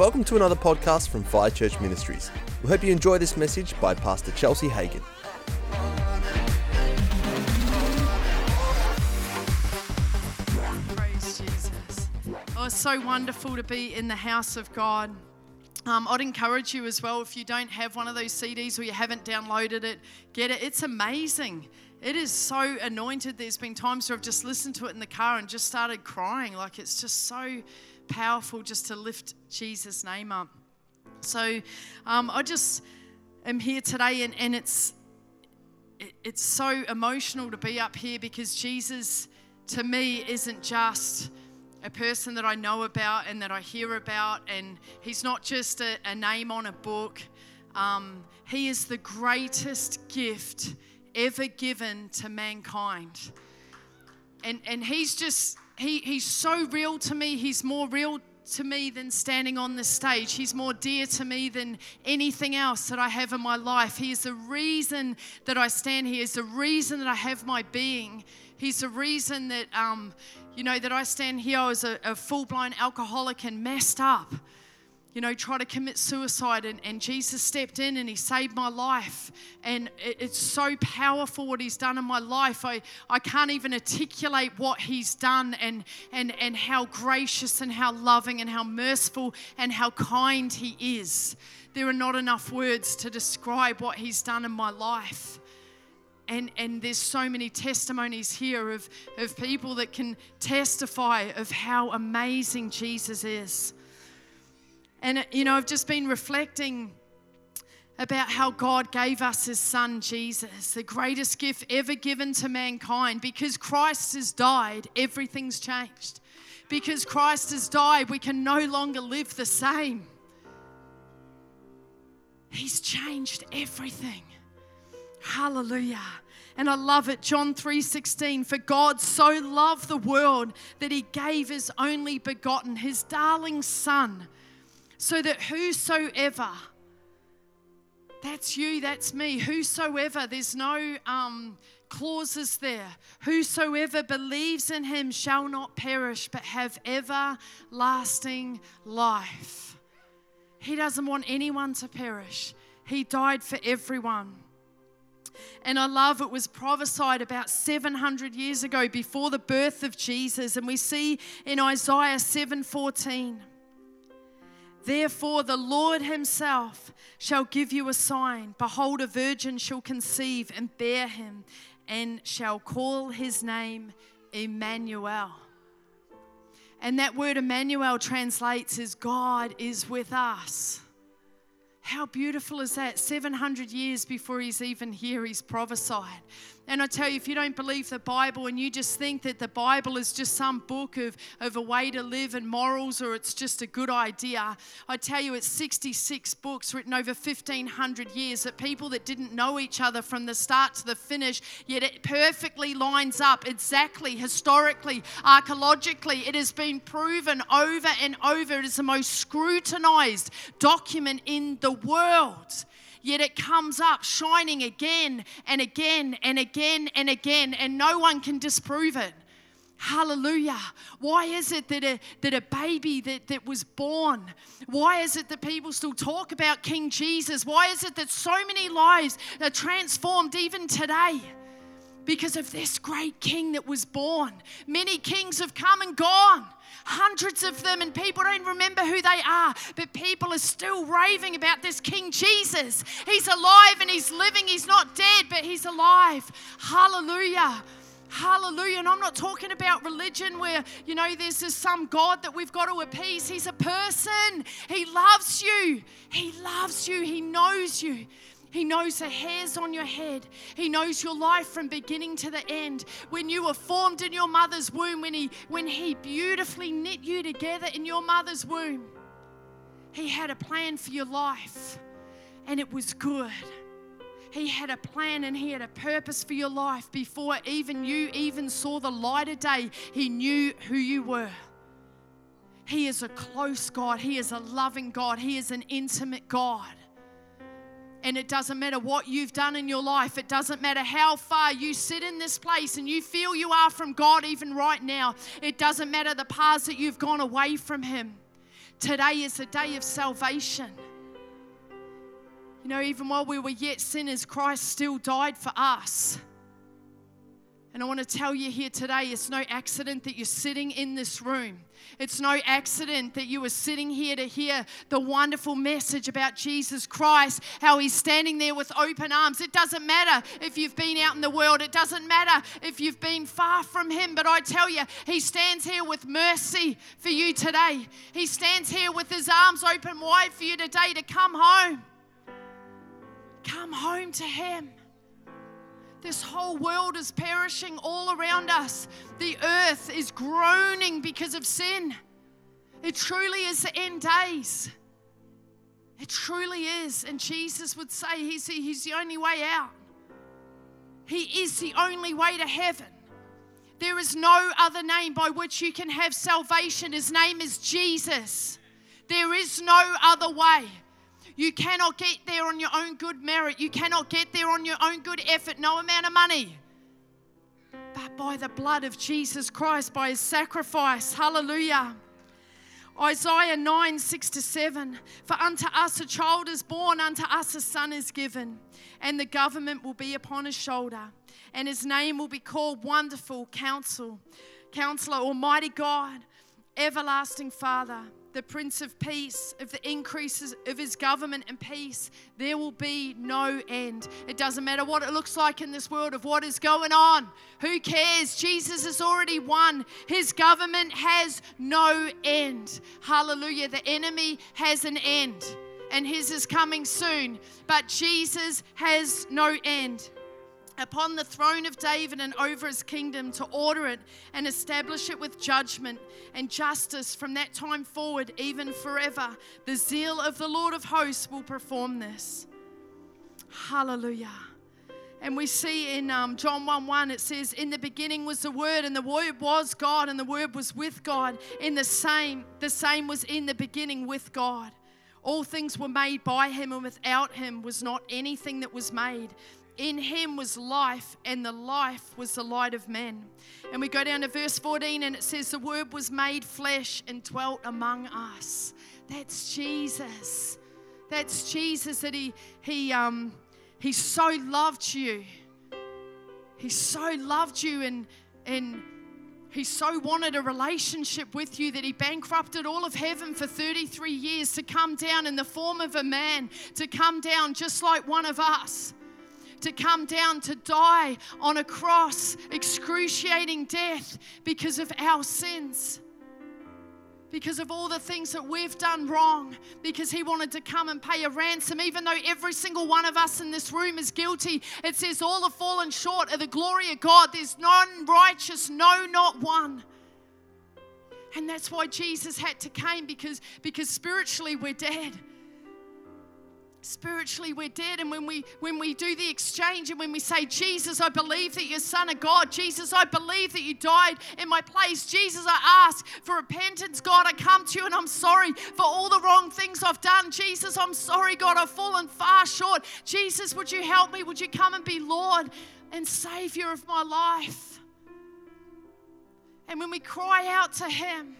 Welcome to another podcast from Fire Church Ministries. We hope you enjoy this message by Pastor Chelsea Hagen. Praise Jesus. Oh, it's so wonderful to be in the house of God. Um, I'd encourage you as well if you don't have one of those CDs or you haven't downloaded it, get it. It's amazing. It is so anointed. There's been times where I've just listened to it in the car and just started crying. Like it's just so powerful just to lift Jesus' name up. So um, I just am here today, and, and it's it, it's so emotional to be up here because Jesus, to me, isn't just a person that I know about and that I hear about, and he's not just a, a name on a book. Um, he is the greatest gift ever given to mankind. And, and he's just, he, he's so real to me. He's more real to me than standing on this stage. He's more dear to me than anything else that I have in my life. He is the reason that I stand here. He's the reason that I have my being. He's the reason that, um, you know, that I stand here as a, a full blown alcoholic and messed up you know, try to commit suicide, and, and Jesus stepped in and He saved my life. And it, it's so powerful what He's done in my life. I, I can't even articulate what He's done and, and, and how gracious and how loving and how merciful and how kind He is. There are not enough words to describe what He's done in my life. And, and there's so many testimonies here of, of people that can testify of how amazing Jesus is. And, uh, you know, I've just been reflecting about how God gave us his son Jesus, the greatest gift ever given to mankind. Because Christ has died, everything's changed. Because Christ has died, we can no longer live the same. He's changed everything. Hallelujah. And I love it. John 3:16 for God so loved the world that he gave his only begotten his darling son so that whosoever, that's you, that's me, whosoever, there's no um, clauses there, whosoever believes in him shall not perish but have everlasting life. He doesn't want anyone to perish, He died for everyone. And I love it was prophesied about 700 years ago before the birth of Jesus and we see in Isaiah 7:14 Therefore, the Lord Himself shall give you a sign. Behold, a virgin shall conceive and bear him, and shall call his name Emmanuel. And that word Emmanuel translates as God is with us. How beautiful is that? 700 years before he's even here, he's prophesied. And I tell you, if you don't believe the Bible and you just think that the Bible is just some book of, of a way to live and morals or it's just a good idea, I tell you, it's 66 books written over 1,500 years that people that didn't know each other from the start to the finish, yet it perfectly lines up exactly, historically, archaeologically. It has been proven over and over. It is the most scrutinized document in the world yet it comes up shining again and again and again and again, and no one can disprove it. Hallelujah. Why is it that a, that a baby that, that was born, why is it that people still talk about King Jesus? Why is it that so many lives are transformed even today? Because of this great king that was born. Many kings have come and gone hundreds of them, and people don't remember who they are, but people are still raving about this King Jesus. He's alive and he's living, he's not dead, but he's alive. Hallelujah. Hallelujah. And I'm not talking about religion where, you know, there's this some God that we've got to appease. He's a person. He loves you. He loves you. He knows you. He knows the hairs on your head. He knows your life from beginning to the end. When you were formed in your mother's womb, when he, when he beautifully knit you together in your mother's womb, He had a plan for your life, and it was good. He had a plan and He had a purpose for your life before even you even saw the light of day. He knew who you were. He is a close God. He is a loving God. He is an intimate God. And it doesn't matter what you've done in your life, it doesn't matter how far you sit in this place and you feel you are from God, even right now. It doesn't matter the paths that you've gone away from Him. Today is a day of salvation. You know, even while we were yet sinners, Christ still died for us. And I want to tell you here today it's no accident that you're sitting in this room. It's no accident that you are sitting here to hear the wonderful message about Jesus Christ, how he's standing there with open arms. It doesn't matter if you've been out in the world, it doesn't matter if you've been far from him, but I tell you, he stands here with mercy for you today. He stands here with his arms open wide for you today to come home. Come home to him. This whole world is perishing all around us. The earth is groaning because of sin. It truly is the end days. It truly is. And Jesus would say he's, he's the only way out, He is the only way to heaven. There is no other name by which you can have salvation. His name is Jesus. There is no other way. You cannot get there on your own good merit. You cannot get there on your own good effort, no amount of money. But by the blood of Jesus Christ, by his sacrifice. Hallelujah. Isaiah 9, 6 to 7. For unto us a child is born, unto us a son is given, and the government will be upon his shoulder, and his name will be called Wonderful Counsel, Counselor, Almighty God, Everlasting Father the Prince of Peace, of the increases of his government and peace, there will be no end. It doesn't matter what it looks like in this world of what is going on. Who cares? Jesus has already won. His government has no end. Hallelujah. The enemy has an end, and his is coming soon. But Jesus has no end upon the throne of David and over his kingdom to order it and establish it with judgment and justice from that time forward, even forever. The zeal of the Lord of hosts will perform this. Hallelujah. And we see in um, John 1 1, it says, In the beginning was the Word, and the Word was God, and the Word was with God. In the same, the same was in the beginning with God. All things were made by Him, and without Him was not anything that was made. In him was life, and the life was the light of men. And we go down to verse 14, and it says, The word was made flesh and dwelt among us. That's Jesus. That's Jesus that he, he, um, he so loved you. He so loved you and, and he so wanted a relationship with you that he bankrupted all of heaven for 33 years to come down in the form of a man, to come down just like one of us to come down to die on a cross, excruciating death because of our sins. Because of all the things that we've done wrong, because he wanted to come and pay a ransom, even though every single one of us in this room is guilty. It says, All have fallen short of the glory of God. There's none righteous, no, not one. And that's why Jesus had to come because, because spiritually we're dead spiritually we're dead and when we when we do the exchange and when we say jesus i believe that you're son of god. Jesus i believe that you died in my place. Jesus i ask for repentance. God i come to you and i'm sorry for all the wrong things i've done. Jesus i'm sorry god. I've fallen far short. Jesus would you help me? Would you come and be lord and savior of my life? And when we cry out to him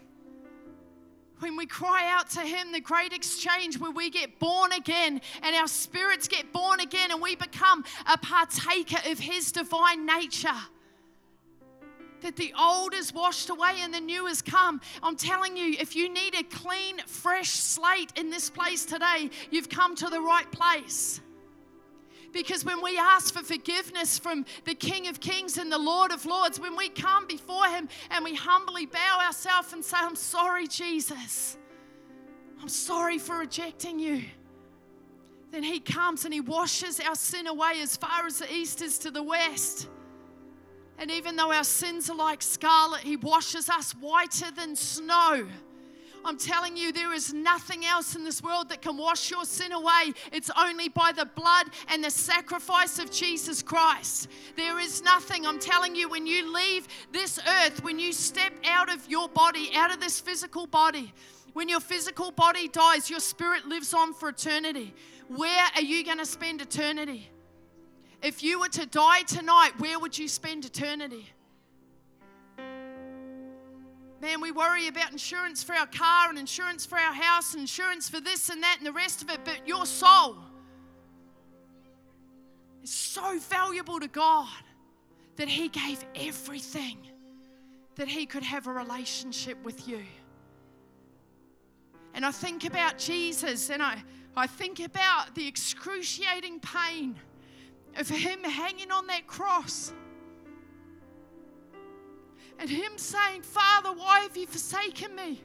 when we cry out to Him, the great exchange where we get born again and our spirits get born again and we become a partaker of His divine nature. That the old is washed away and the new has come. I'm telling you, if you need a clean, fresh slate in this place today, you've come to the right place. Because when we ask for forgiveness from the King of Kings and the Lord of Lords, when we come before Him and we humbly bow ourselves and say, I'm sorry, Jesus. I'm sorry for rejecting you. Then He comes and He washes our sin away as far as the east is to the west. And even though our sins are like scarlet, He washes us whiter than snow. I'm telling you, there is nothing else in this world that can wash your sin away. It's only by the blood and the sacrifice of Jesus Christ. There is nothing. I'm telling you, when you leave this earth, when you step out of your body, out of this physical body, when your physical body dies, your spirit lives on for eternity. Where are you going to spend eternity? If you were to die tonight, where would you spend eternity? Man, we worry about insurance for our car and insurance for our house and insurance for this and that and the rest of it, but your soul is so valuable to God that He gave everything that He could have a relationship with you. And I think about Jesus and I, I think about the excruciating pain of Him hanging on that cross and him saying, Father, why have you forsaken me?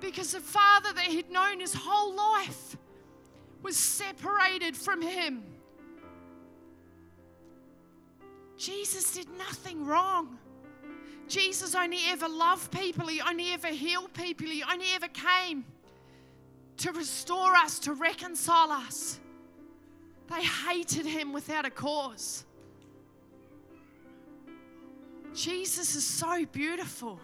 Because the father that he'd known his whole life was separated from him. Jesus did nothing wrong. Jesus only ever loved people, he only ever healed people, he only ever came to restore us, to reconcile us. They hated him without a cause. Jesus is so beautiful.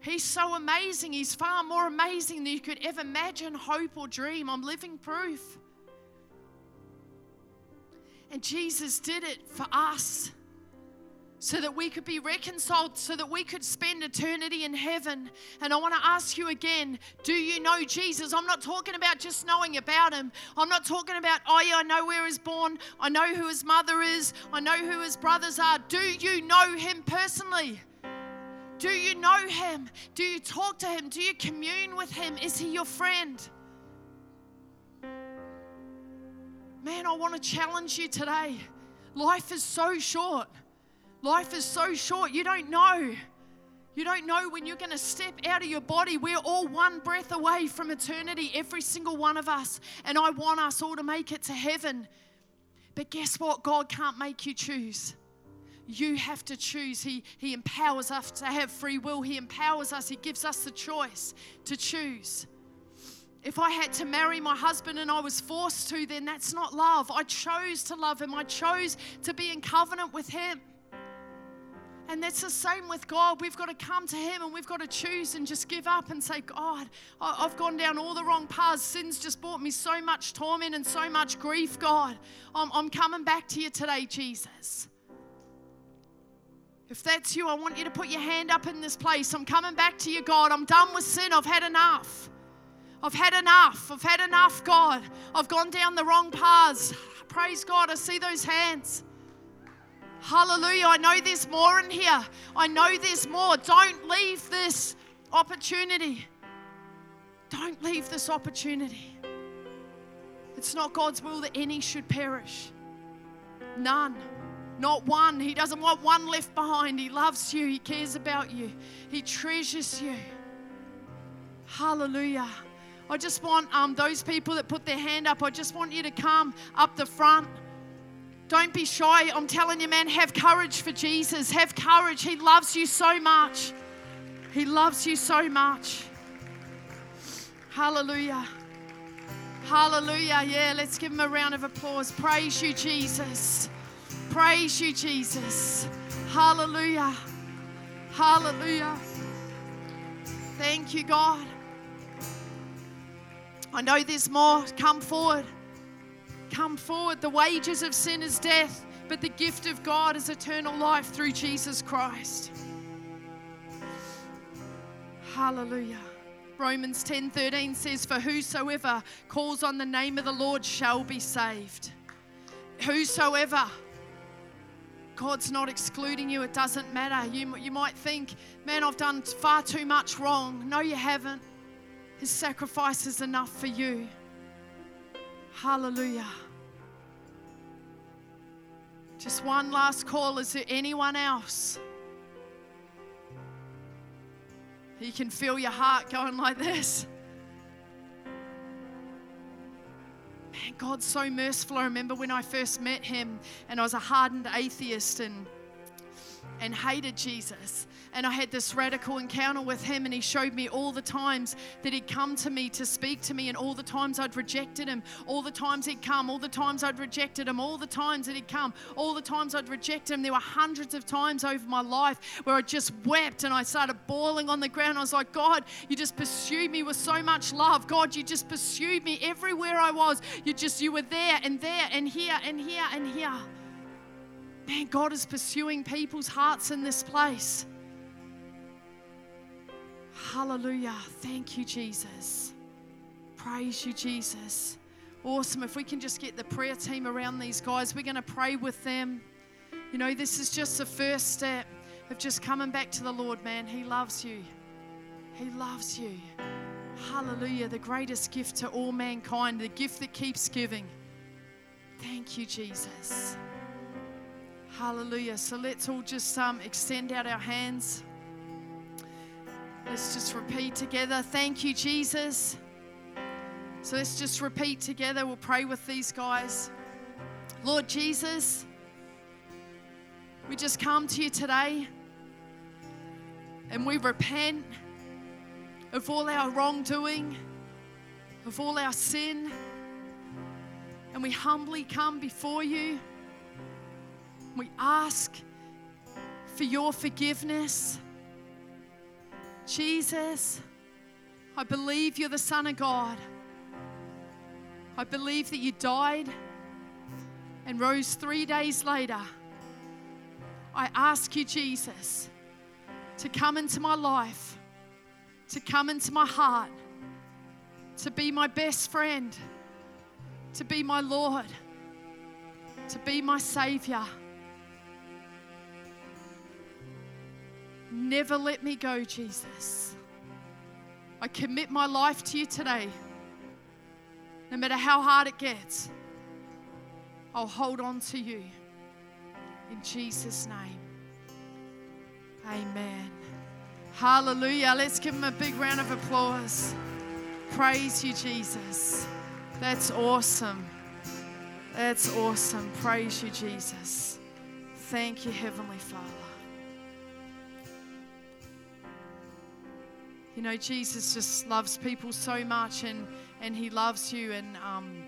He's so amazing. He's far more amazing than you could ever imagine, hope, or dream. I'm living proof. And Jesus did it for us so that we could be reconciled, so that we could spend eternity in heaven. And I want to ask you again do you know Jesus? I'm not talking about just knowing about him. I'm not talking about, oh, yeah, I know where he's born, I know who his mother is, I know who his brothers are. Do you know him personally? Do you know him? Do you talk to him? Do you commune with him? Is he your friend? Man, I want to challenge you today. Life is so short. Life is so short, you don't know. You don't know when you're going to step out of your body. We're all one breath away from eternity, every single one of us. And I want us all to make it to heaven. But guess what? God can't make you choose. You have to choose. He, he empowers us to have free will, He empowers us, He gives us the choice to choose. If I had to marry my husband and I was forced to, then that's not love. I chose to love him. I chose to be in covenant with him. And that's the same with God. We've got to come to Him and we've got to choose and just give up and say, God, I've gone down all the wrong paths. Sin's just brought me so much torment and so much grief, God. I'm, I'm coming back to you today, Jesus. If that's you, I want you to put your hand up in this place. I'm coming back to you, God. I'm done with sin. I've had enough. I've had enough. I've had enough, God. I've gone down the wrong paths. Praise God. I see those hands. Hallelujah. I know there's more in here. I know there's more. Don't leave this opportunity. Don't leave this opportunity. It's not God's will that any should perish. None. Not one. He doesn't want one left behind. He loves you. He cares about you. He treasures you. Hallelujah. I just want um, those people that put their hand up, I just want you to come up the front. Don't be shy. I'm telling you, man, have courage for Jesus. Have courage. He loves you so much. He loves you so much. Hallelujah. Hallelujah. Yeah, let's give him a round of applause. Praise you, Jesus. Praise you, Jesus. Hallelujah. Hallelujah. Thank you, God. I know there's more. Come forward. Come forward. The wages of sin is death, but the gift of God is eternal life through Jesus Christ. Hallelujah. Romans 10:13 says for whosoever calls on the name of the Lord shall be saved. Whosoever God's not excluding you. It doesn't matter. You, you might think, man, I've done far too much wrong. No, you haven't. His sacrifice is enough for you. Hallelujah. Just one last call. Is there anyone else? You can feel your heart going like this. Man, God's so merciful. I remember when I first met him and I was a hardened atheist and and hated Jesus. And I had this radical encounter with him, and he showed me all the times that he'd come to me to speak to me, and all the times I'd rejected him, all the times he'd come, all the times I'd rejected him, all the times that he'd come, all the times I'd rejected him. There were hundreds of times over my life where I just wept and I started bawling on the ground. I was like, God, you just pursued me with so much love. God, you just pursued me everywhere I was. You just, you were there and there and here and here and here. Man, God is pursuing people's hearts in this place. Hallelujah. Thank you, Jesus. Praise you, Jesus. Awesome. If we can just get the prayer team around these guys, we're going to pray with them. You know, this is just the first step of just coming back to the Lord, man. He loves you. He loves you. Hallelujah. The greatest gift to all mankind, the gift that keeps giving. Thank you, Jesus. Hallelujah. So let's all just um, extend out our hands. Let's just repeat together. Thank you, Jesus. So let's just repeat together. We'll pray with these guys. Lord Jesus, we just come to you today and we repent of all our wrongdoing, of all our sin, and we humbly come before you. We ask for your forgiveness. Jesus, I believe you're the Son of God. I believe that you died and rose three days later. I ask you, Jesus, to come into my life, to come into my heart, to be my best friend, to be my Lord, to be my Savior. Never let me go, Jesus. I commit my life to you today. No matter how hard it gets, I'll hold on to you. In Jesus' name. Amen. Hallelujah. Let's give him a big round of applause. Praise you, Jesus. That's awesome. That's awesome. Praise you, Jesus. Thank you, Heavenly Father. You know, Jesus just loves people so much and, and he loves you and um,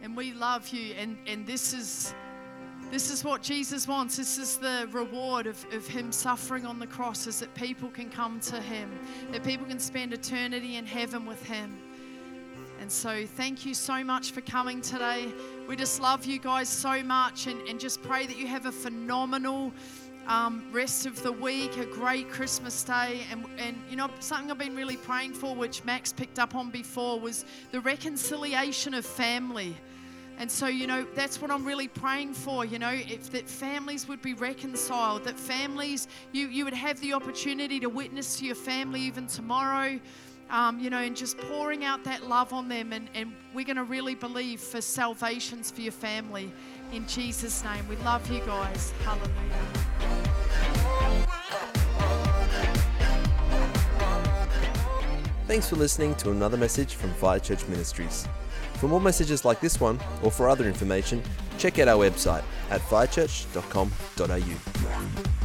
and we love you and, and this is this is what Jesus wants. This is the reward of, of Him suffering on the cross, is that people can come to Him, that people can spend eternity in heaven with Him. And so, thank you so much for coming today. We just love you guys so much and, and just pray that you have a phenomenal um, rest of the week, a great Christmas day. And, and, you know, something I've been really praying for, which Max picked up on before, was the reconciliation of family. And so, you know, that's what I'm really praying for, you know, if that families would be reconciled, that families, you, you would have the opportunity to witness to your family even tomorrow, um, you know, and just pouring out that love on them. And, and we're going to really believe for salvations for your family in Jesus' name. We love you guys. Hallelujah. Thanks for listening to another message from Fire Church Ministries. For more messages like this one, or for other information, check out our website at firechurch.com.au.